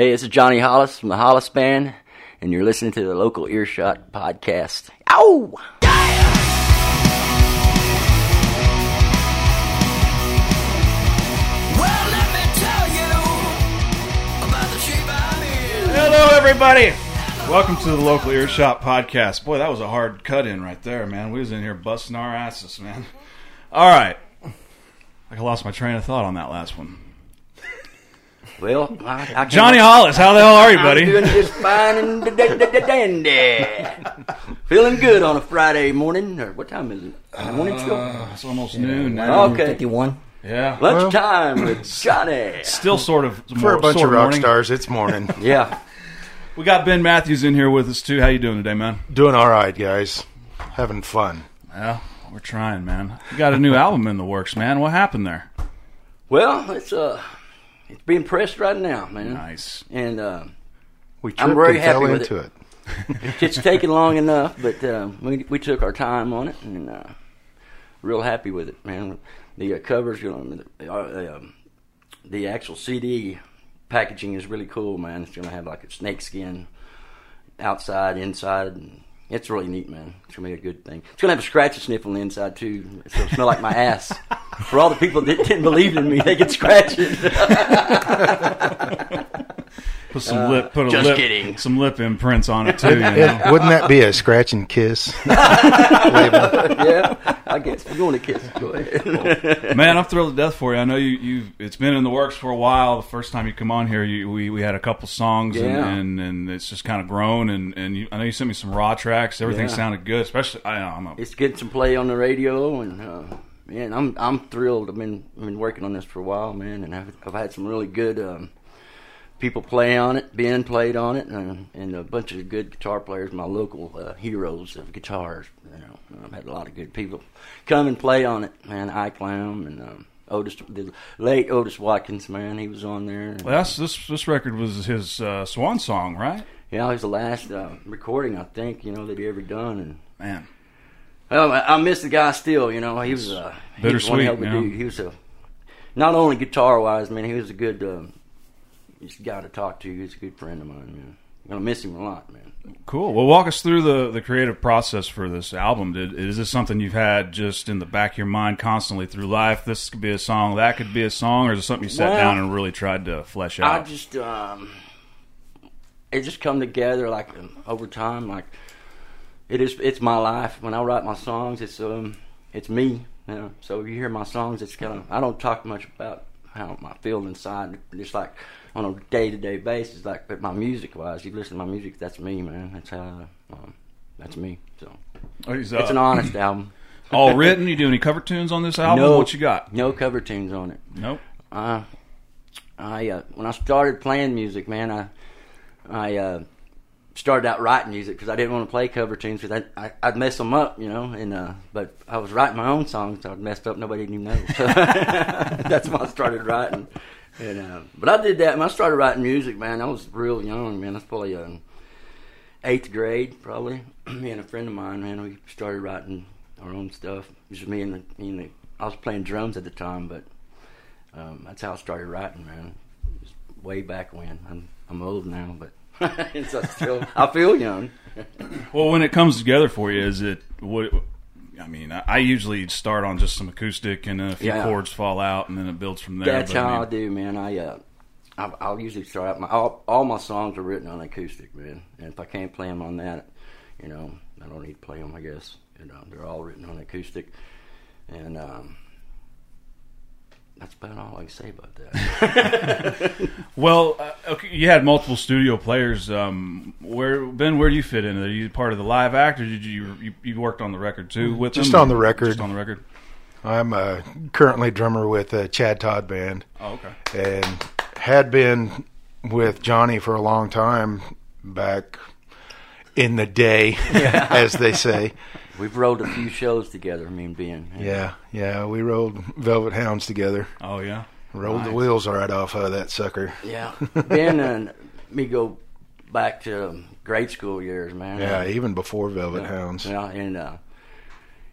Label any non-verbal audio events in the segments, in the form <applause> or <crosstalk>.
Hey, this is Johnny Hollis from the Hollis Band, and you're listening to the Local Earshot Podcast. Ow! Well, let me tell you about the shape I'm in. Hello, everybody. Welcome to the local earshot podcast. Boy, that was a hard cut in right there, man. We was in here busting our asses, man. All right, I lost my train of thought on that last one. Well, I, I Johnny Hollis, how the hell are you, I'm buddy? doing just fine and da- da- da- da- dandy. Feeling good on a Friday morning, or what time is it? morning still? Uh, it's almost noon now. Okay. 51. Yeah, Lunchtime with Johnny. still sort of For a bunch sort of rock morning. stars, it's morning. <laughs> Yeah. We got Ben Matthews in here with us too. How you doing today, man? Doing all right, guys. Having fun. Yeah, we're trying, man. You got a new album in the works, man. What happened there? Well, it's uh, it's being pressed right now, man. Nice. And uh, We I'm very and fell happy with into it. it. it's taken long enough, but uh, we we took our time on it, and uh, real happy with it, man. The uh, covers, you know, the, uh, um, the actual CD packaging is really cool, man. It's gonna have like a snake skin outside, inside, and it's really neat, man. It's gonna be a good thing. It's gonna have a scratch and sniff on the inside too, so it'll smell like my ass. <laughs> For all the people that didn't believe in me, they can scratch it. Put some lip, put a Uh, just lip, kidding. some lip imprints on it too. You know? It- wouldn't that be a scratch and kiss? <laughs> yeah, I guess we're going to kiss. Go ahead. <laughs> Man, I'm thrilled to death for you. I know you. You. It's been in the works for a while. The first time you come on here, you, we we had a couple songs, Yeah. and, and and it's just kind of grown. And and you, I know you sent me some raw tracks. Everything Yeah. sounded good, especially. I know I'm a, it's getting some play on the radio, and uh, man, I'm I'm thrilled. I've been I've been working on this for a while, man, and I've, I've had some really good um, people play on it. Ben played on it, and, and a bunch of good guitar players, my local uh, heroes of guitars. You know, I've had a lot of good people come and play on it, man. Ike Lamb and um, Otis, the late Otis Watkins, man, he was on there. well, that's this this record was his uh, swan song, right? Yeah, it was the last uh, recording I think you know that he ever done, and Man, Well, I I miss the guy still. You know, he was uh, he was one Bittersweet, hell of a dude. He was a not only guitar wise, man. He was a good he's a guy to talk to. He was a good friend of mine. Man, I'm gonna miss him a lot, man. cool. Well, walk us through the the creative process for this album. Did is this something you've had just in the back of your mind constantly through life? This could be a song. That could be a song, or is it something you sat Well, down and really tried to flesh out? I just um, it just come together like um, over time. Like it is, it's my life. When I write my songs, it's um, it's me. You know, so if you hear my songs, it's kind of I don't talk much about how I feel inside. Just like on a day to day basis, like but my music wise, you listen to my music, that's me, man. That's how um, that's me. So Oh, it's uh, an honest <laughs> album. all written. You do any cover tunes on this album? No. What you got? No cover tunes on it. Nope. Uh, I uh, when I started playing music, man, I I uh, started out writing music because I didn't want to play cover tunes because I, I I'd mess them up, you know. And uh, but I was writing my own songs, so I messed up. Nobody didn't even know. So that's why I started writing. And uh, but I did that when I started writing music, man. I was real young, man. I was probably uh, eighth grade, probably. <clears throat> me and a friend of mine, man, we started writing our own stuff. It was just me and the, me and the I was playing drums at the time, but um, that's how I started writing, man. Was way back when. I'm I'm old now, but <laughs> still I feel young. Well, when it comes together for you, is it what? I mean, I, I usually start on just some acoustic, and then a few Yeah. chords fall out, and then it builds from there. That's but how I, mean, do, man. I uh, I, I'll usually start out my all, all my songs are written on acoustic, man. And if I can't play them on that, you know, I don't need to play them. I guess you know they're all written on acoustic, and um, that's about all I can say about that. <laughs> <laughs> Well, uh, okay, you had multiple studio players. Um, where Ben, where do you fit in? Are you part of the live act, or did you you, you worked on the record too with Just them? on the record. Just on the record. I'm uh, currently drummer with uh, Chad Todd Band Oh, okay. and had been with Johnny for a long time back in the day, <laughs> as they say. We've wrote a few shows together, me and Ben. Yeah, yeah. We rode Velvet Hounds together. Oh yeah. Rolled the Nice. wheels right off of that sucker. Yeah, Ben and me go back to um, grade school years, man. Yeah, even before Velvet yeah, Hounds. Yeah, and uh,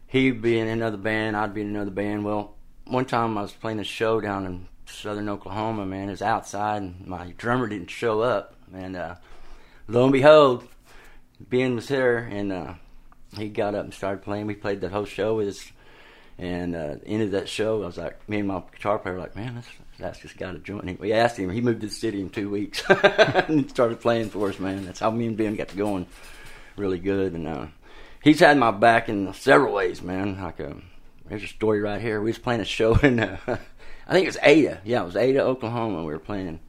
he'd be in another band, I'd be in another band. Well, one time I was playing a show down in Southern Oklahoma, man. It was outside, and my drummer didn't show up. And uh, lo and behold, Ben was there, and uh, he got up and started playing. We played the whole show with us. And uh, at the end of that show, I was like, me and my guitar player were like, man, that's, that's just got to join. We asked him. He moved to the city in two weeks <laughs> and started playing for us, man. That's how me and Ben got going really good. And uh, he's had my back in several ways, man. Like, uh, there's a story right here. We was playing a show <laughs> in, uh, I think it was Ada. Yeah, it was Ada, Oklahoma. We were playing,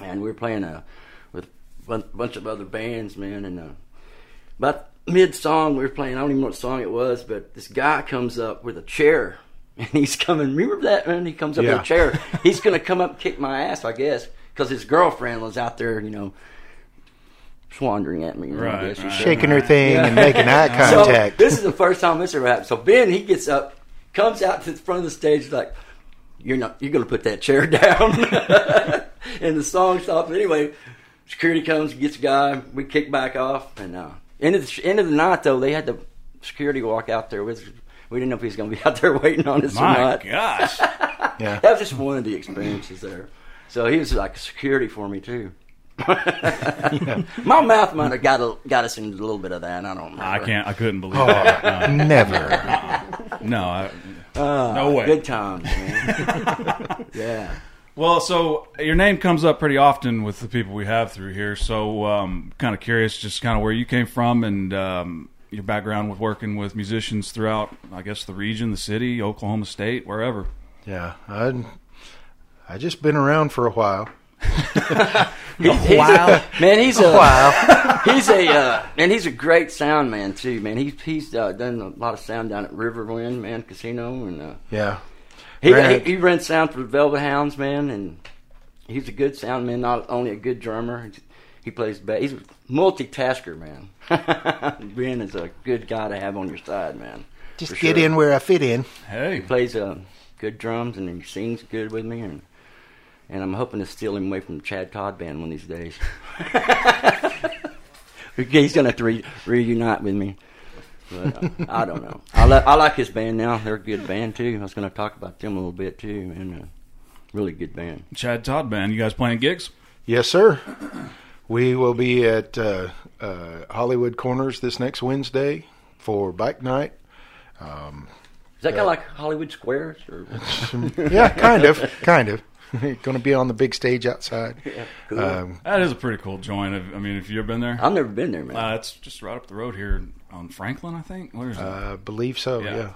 and we were playing uh, with a bunch of other bands, man. And uh, mid song, we were playing. I don't even know what song it was, but this guy comes up with a chair, <laughs> and he's coming. Remember that man? He comes up with a chair. <laughs> He's gonna come up and kick my ass, I guess, because his girlfriend was out there, you know, swandering at me. you I Right, guess right. said. Shaking her thing and making eye <laughs> So contact. this is the first time this ever happened. So Ben, he gets up, comes out to the front of the stage, like, "You're not, you're going to put that chair down." and the song stops. Anyway, security comes, gets a guy. We kick back off, and uh, end of the end of the night though, they had the security walk out there with. We didn't know if he was going to be out there <laughs> waiting on us or not My gosh. <laughs> yeah. That was just one of the experiences there. So he was like security for me too. <laughs> My mouth might have got a, got us into a little bit of that. I don't remember. I can't. I couldn't believe Oh, that. never. No, I, Uh, no way. Good times, man. yeah. Well, so your name comes up pretty often with the people we have through here. So, um, kind of curious, just kind of where you came from and um, your background with working with musicians throughout, I guess, the region, the city, Oklahoma State, wherever. Yeah, I I just been around for a while. <laughs> He's, he's Wow. a, man, he's a Wow. <laughs> he's a uh, man. He's a great sound man too, man. He's he's uh, done a lot of sound down at Riverwind, man, casino, and uh, Yeah. He, Right. he he ran sound for the Velvet Hounds, man, and he's a good sound man. Not only a good drummer, he plays bass. He's a multitasker, man. <laughs> ben is a good guy to have on your side, man. Just get sure. in where I fit in. Hey, he plays uh, good drums and he sings good with me and and I'm hoping to steal him away from the Chad Todd band one of these days. <laughs> He's gonna have to re- reunite with me, but uh, I don't know. I, li- I like his band now. They're a good band too. I was gonna talk about them a little bit too, and uh, really good band. Chad Todd Band, you guys playing gigs? Yes, sir. We will be at uh, uh, Hollywood Corners this next Wednesday for bike night. Is that kind of like Hollywood Squares? Or <laughs> Yeah, kind of, kind of. <laughs> Going to be on the big stage outside. yeah, cool. Um, That is a pretty cool joint. I mean, if you've been there, I've never been there, man. uh, it's just right up the road here on Franklin, I think. Where is it? I believe so. Yeah. Yeah.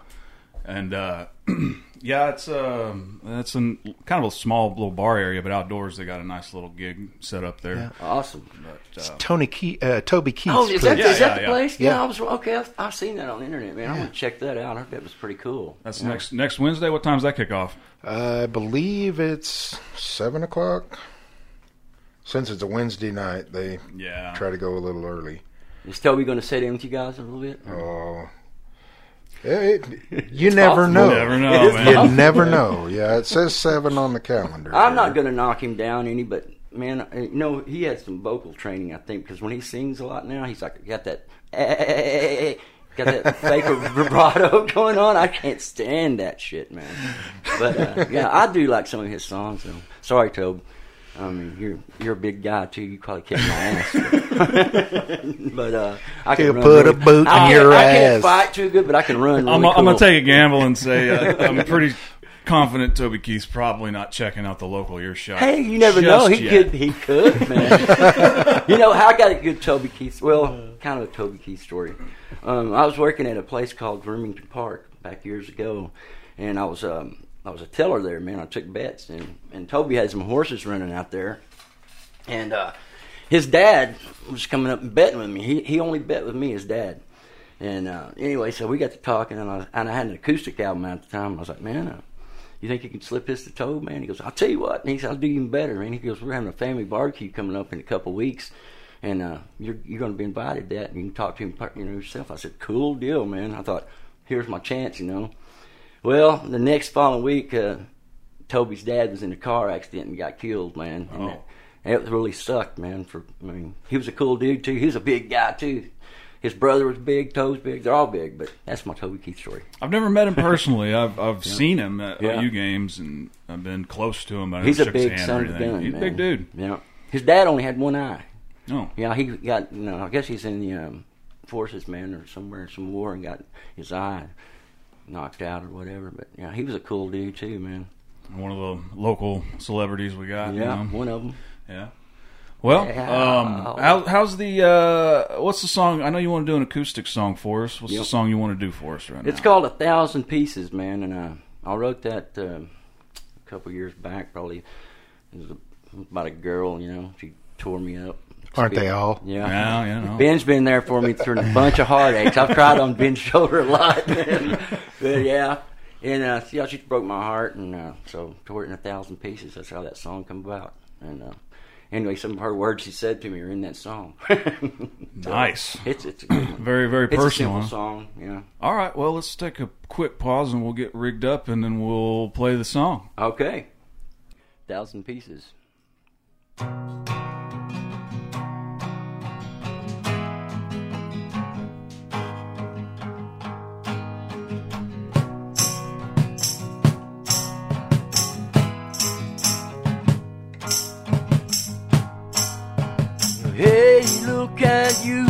And uh, <clears throat> yeah, it's um, it's an, kind of a small little bar area, but outdoors they got a nice little gig set up there. awesome. But, uh, Tony Key, uh, Toby Keith. Oh, is that, Yeah, is that yeah, the yeah. place? Yeah, Yeah. I was okay. I've, I've seen that on the internet, man. I want to check that out. I heard that was pretty cool. that's Yeah. next next Wednesday. What time's that kick off? I believe it's seven o'clock. Since it's a Wednesday night, they Yeah, try to go a little early. Is Toby going to sit in with you guys a little bit? Oh, it, you never possible. know. You never know, It is man. You never know. Yeah, it says seven on the calendar. I'm here. not going to knock him down any, but man, uh, you know he had some vocal training, I think, because when he sings a lot now, he's like got that. eh, Got that <laughs> fake vibrato going on. I can't stand that shit, man. But uh, yeah, I do like some of his songs. Though. Sorry, Tobe. I mean, you're you're a big guy too. You probably kick my ass. <laughs> but uh, I can He'll run put a boot in I can't- your I can't fight too good, but I can run. Really I'm, I'm gonna take a gamble and say uh, <laughs> I'm pretty confident Toby Keith's probably not checking out the local earshot. Hey, you never know. He yet. could. He could, <laughs> man. you know, how I got a good Toby Keith. Well, kind of a Toby Keith story. Um, I was working at a place called Remington Park back years ago, and I was um, I was a teller there, man. I took bets, and and Toby had some horses running out there, and uh, his dad was coming up and betting with me. He he only bet with me, his dad. And uh, anyway, so we got to talking, and I, and I had an acoustic album out at the time. I was like, man, uh, you think you can slip this to Toad, man? He goes, I'll tell you what. And he said, I'll do even better, man. He goes, we're having a family barbecue coming up in a couple weeks, and uh, you're you're going to be invited to that, and you can talk to him, you know, yourself. I said, cool deal, man. I thought, here's my chance, you know. Well, the next following week, uh, Toby's dad was in a car accident and got killed, man. And Oh. that, it really sucked, man. For I mean, he was a cool dude too. He was a big guy too. his brother was big, Toe's big. They're all big, but that's my Toby Keith story. I've never met him <laughs> personally. I've I've seen him at Yeah. OU games and I've been close to him. I He's a big son of a gun. He's a man. big dude. Yeah. His dad only had one eye. No, Yeah, he got you know. I guess he's in the um, forces, man, or somewhere in some war, and got his eye knocked out or whatever. But yeah, he was a cool dude too, man. one of the local celebrities we got. you Yeah, know? one of them. Yeah. Well, Yeah. um, how, how's the uh, what's the song? I know you want to do an acoustic song for us. What's Yep. the song you want to do for us right now? It's called A Thousand Pieces, man, and uh, I wrote that uh, a couple years back. Probably it was about a girl, you know. She tore me up. Aren't they all? Yeah. Yeah, you know. Ben's been there for me through a bunch of heartaches. I've cried on Ben's <laughs> shoulder a lot, man. But yeah, and uh, yeah, she broke my heart, and uh, so tore it in a thousand pieces. That's how that song come about. And uh, anyway, some of her words she said to me are in that song. <laughs> So, Nice. It's it's a good one. Very very It's a personal. song. Yeah. All right. Well, let's take a quick pause and we'll get rigged up and then we'll play the song. Okay. Thousand pieces. Look you.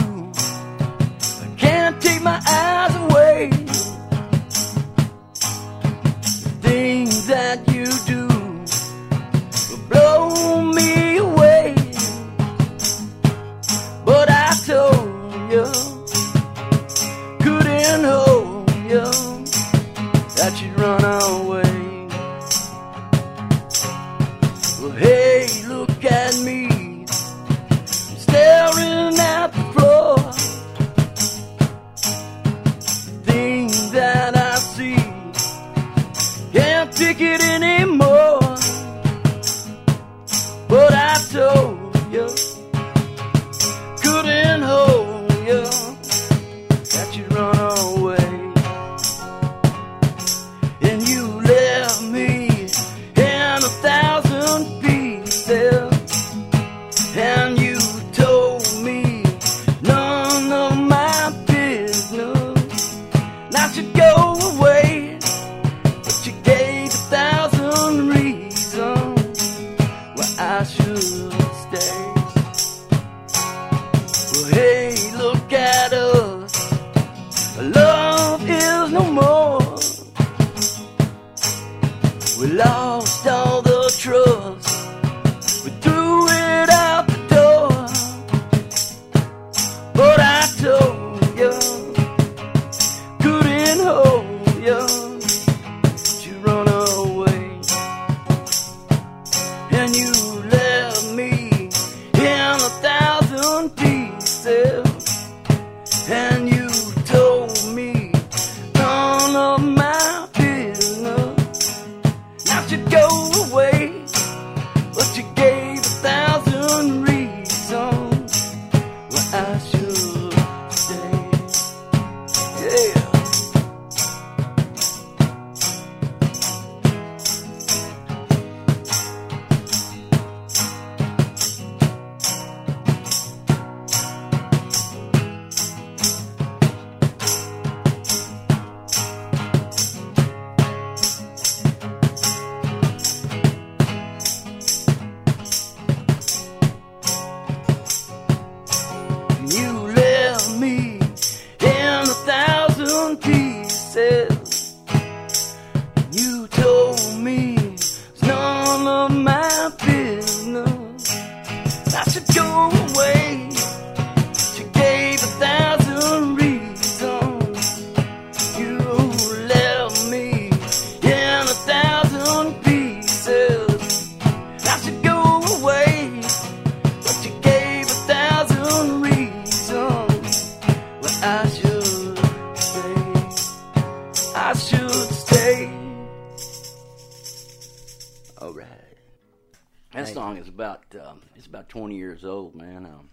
about um, it's about 20 years old, man. Um,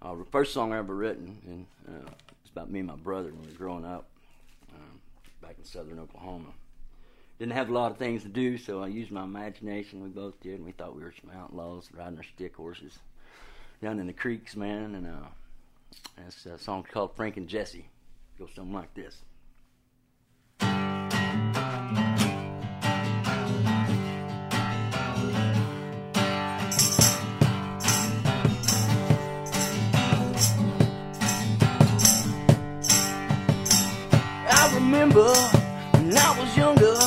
uh, the first song I ever written, and uh, it's about me and my brother when we were growing up um, back in southern Oklahoma. Didn't have a lot of things to do, so I used my imagination. We both did, and we thought we were some outlaws riding our stick horses down in the creeks, man. And uh, this uh, song's called Frank and Jesse. It goes something like this. remember when I was younger.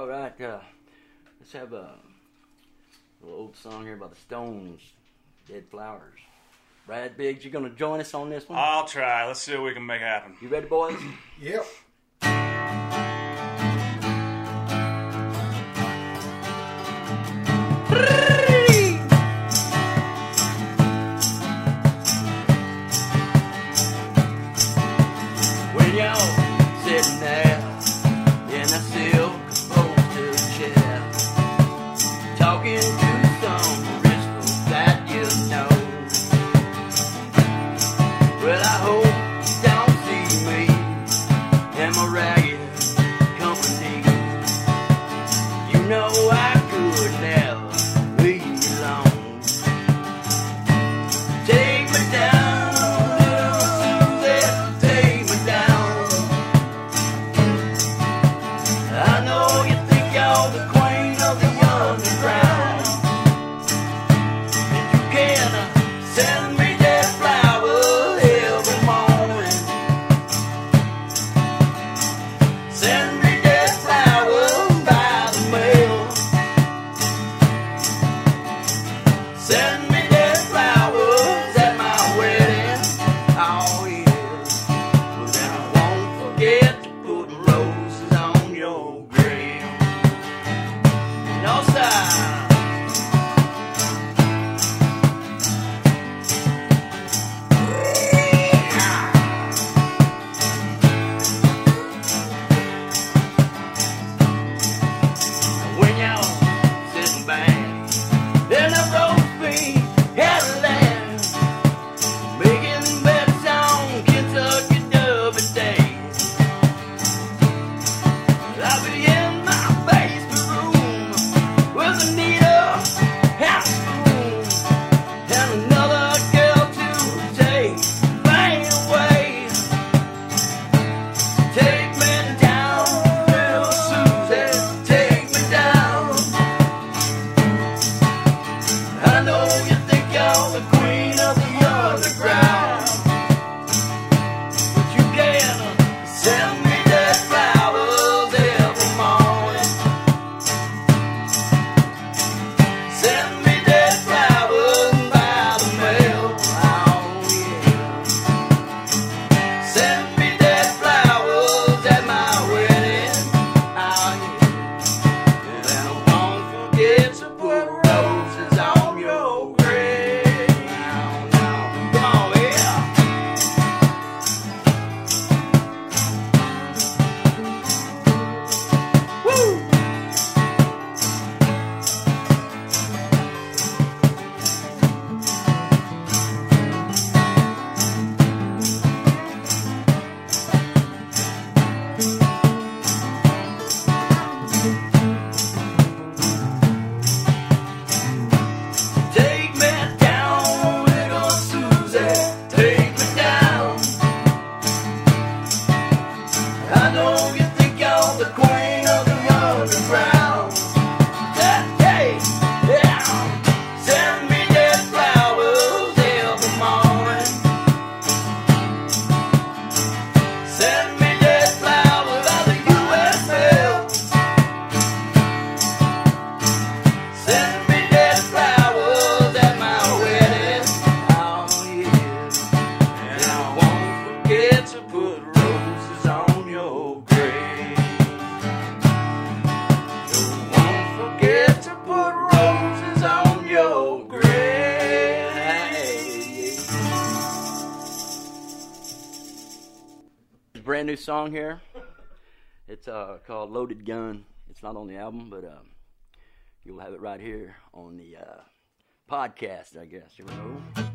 All right, uh, let's have a little old song here by the Stones, "Dead Flowers." Brad Biggs, you gonna join us on this one? I'll try. Let's see what we can make happen. You ready, boys? <clears throat> yep. Uh, called Loaded Gun. It's not on the album, but um, you'll have it right here on the uh, podcast, I guess. Here we go.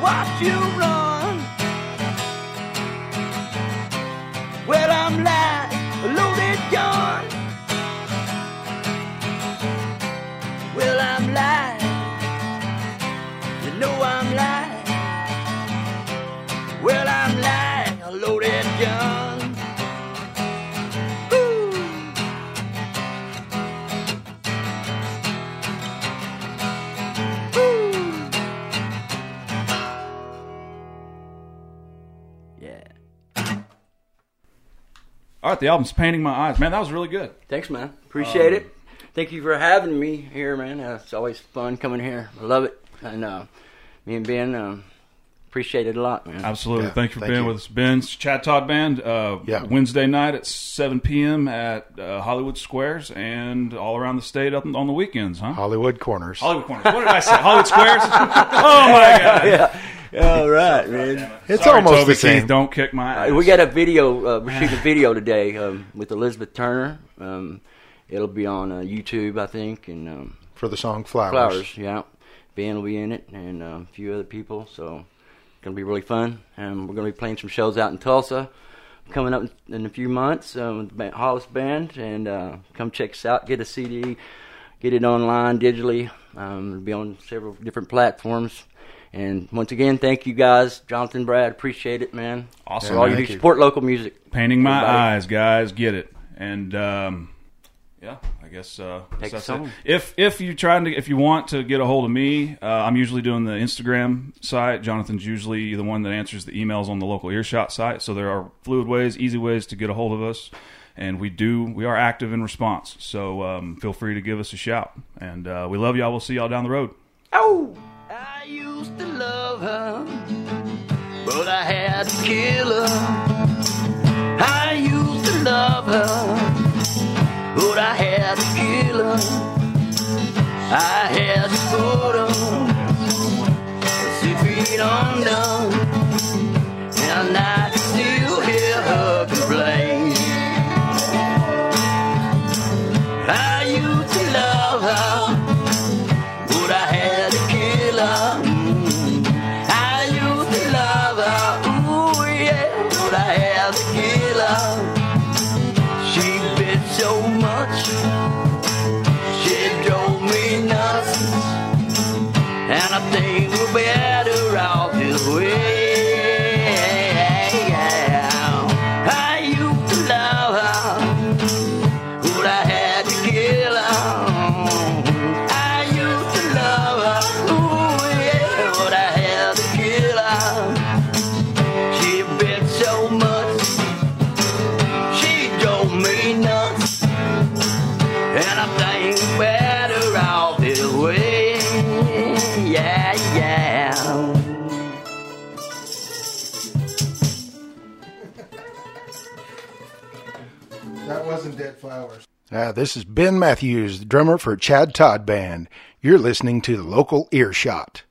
watch you run. The album's Painting My Eyes. Man, that was really good. Thanks, man. Appreciate Um, it. Thank you for having me here, man. Uh, it's always fun coming here. I love it. And uh, me and Ben um, appreciate it a lot, man. Absolutely. Yeah, thank you for thank being you. with us. Ben's Chad Todd Band, uh, Yeah. Wednesday night at 7 p.m. at uh, Hollywood Squares and all around the state up on the weekends, huh? Hollywood Corners. Hollywood Corners. What did I say? Hollywood Squares? <laughs> oh, my God. <laughs> All right, man. It's Sorry, almost Toby the same. Keith, don't kick my ass. Uh, we got a video. Uh, we're shooting a video today um, with Elizabeth Turner. Um, it'll be on uh, YouTube, I think, and um, for the song Flowers. Flowers. Yeah, Ben will be in it, and uh, a few other people. So it's gonna be really fun. And we're gonna be playing some shows out in Tulsa coming up in, in a few months um, with the Hollis Band, and uh, come check us out. Get a CD, get it online digitally. Um, it'll be on several different platforms. And once again, thank you guys, Jonathan, Brad. Appreciate it, man. Awesome, For all you do, support local music. Painting my Everybody. eyes, guys. Get it. And um, yeah, I guess uh, Take that's it. If if you're trying to if you want to get a hold of me, uh, I'm usually doing the Instagram site. Jonathan's usually the one that answers the emails on the local earshot site. So there are fluid ways, easy ways to get a hold of us. And we do, we are active in response. So um, feel free to give us a shout. And uh, we love y'all. We'll see y'all down the road. Oh. Used to love her, but I had to kill her. I used to love her, but I had to kill her. I had to put her six feet under, and I much. This is Ben Matthews, the drummer for Chad Todd Band. You're listening to the local earshot.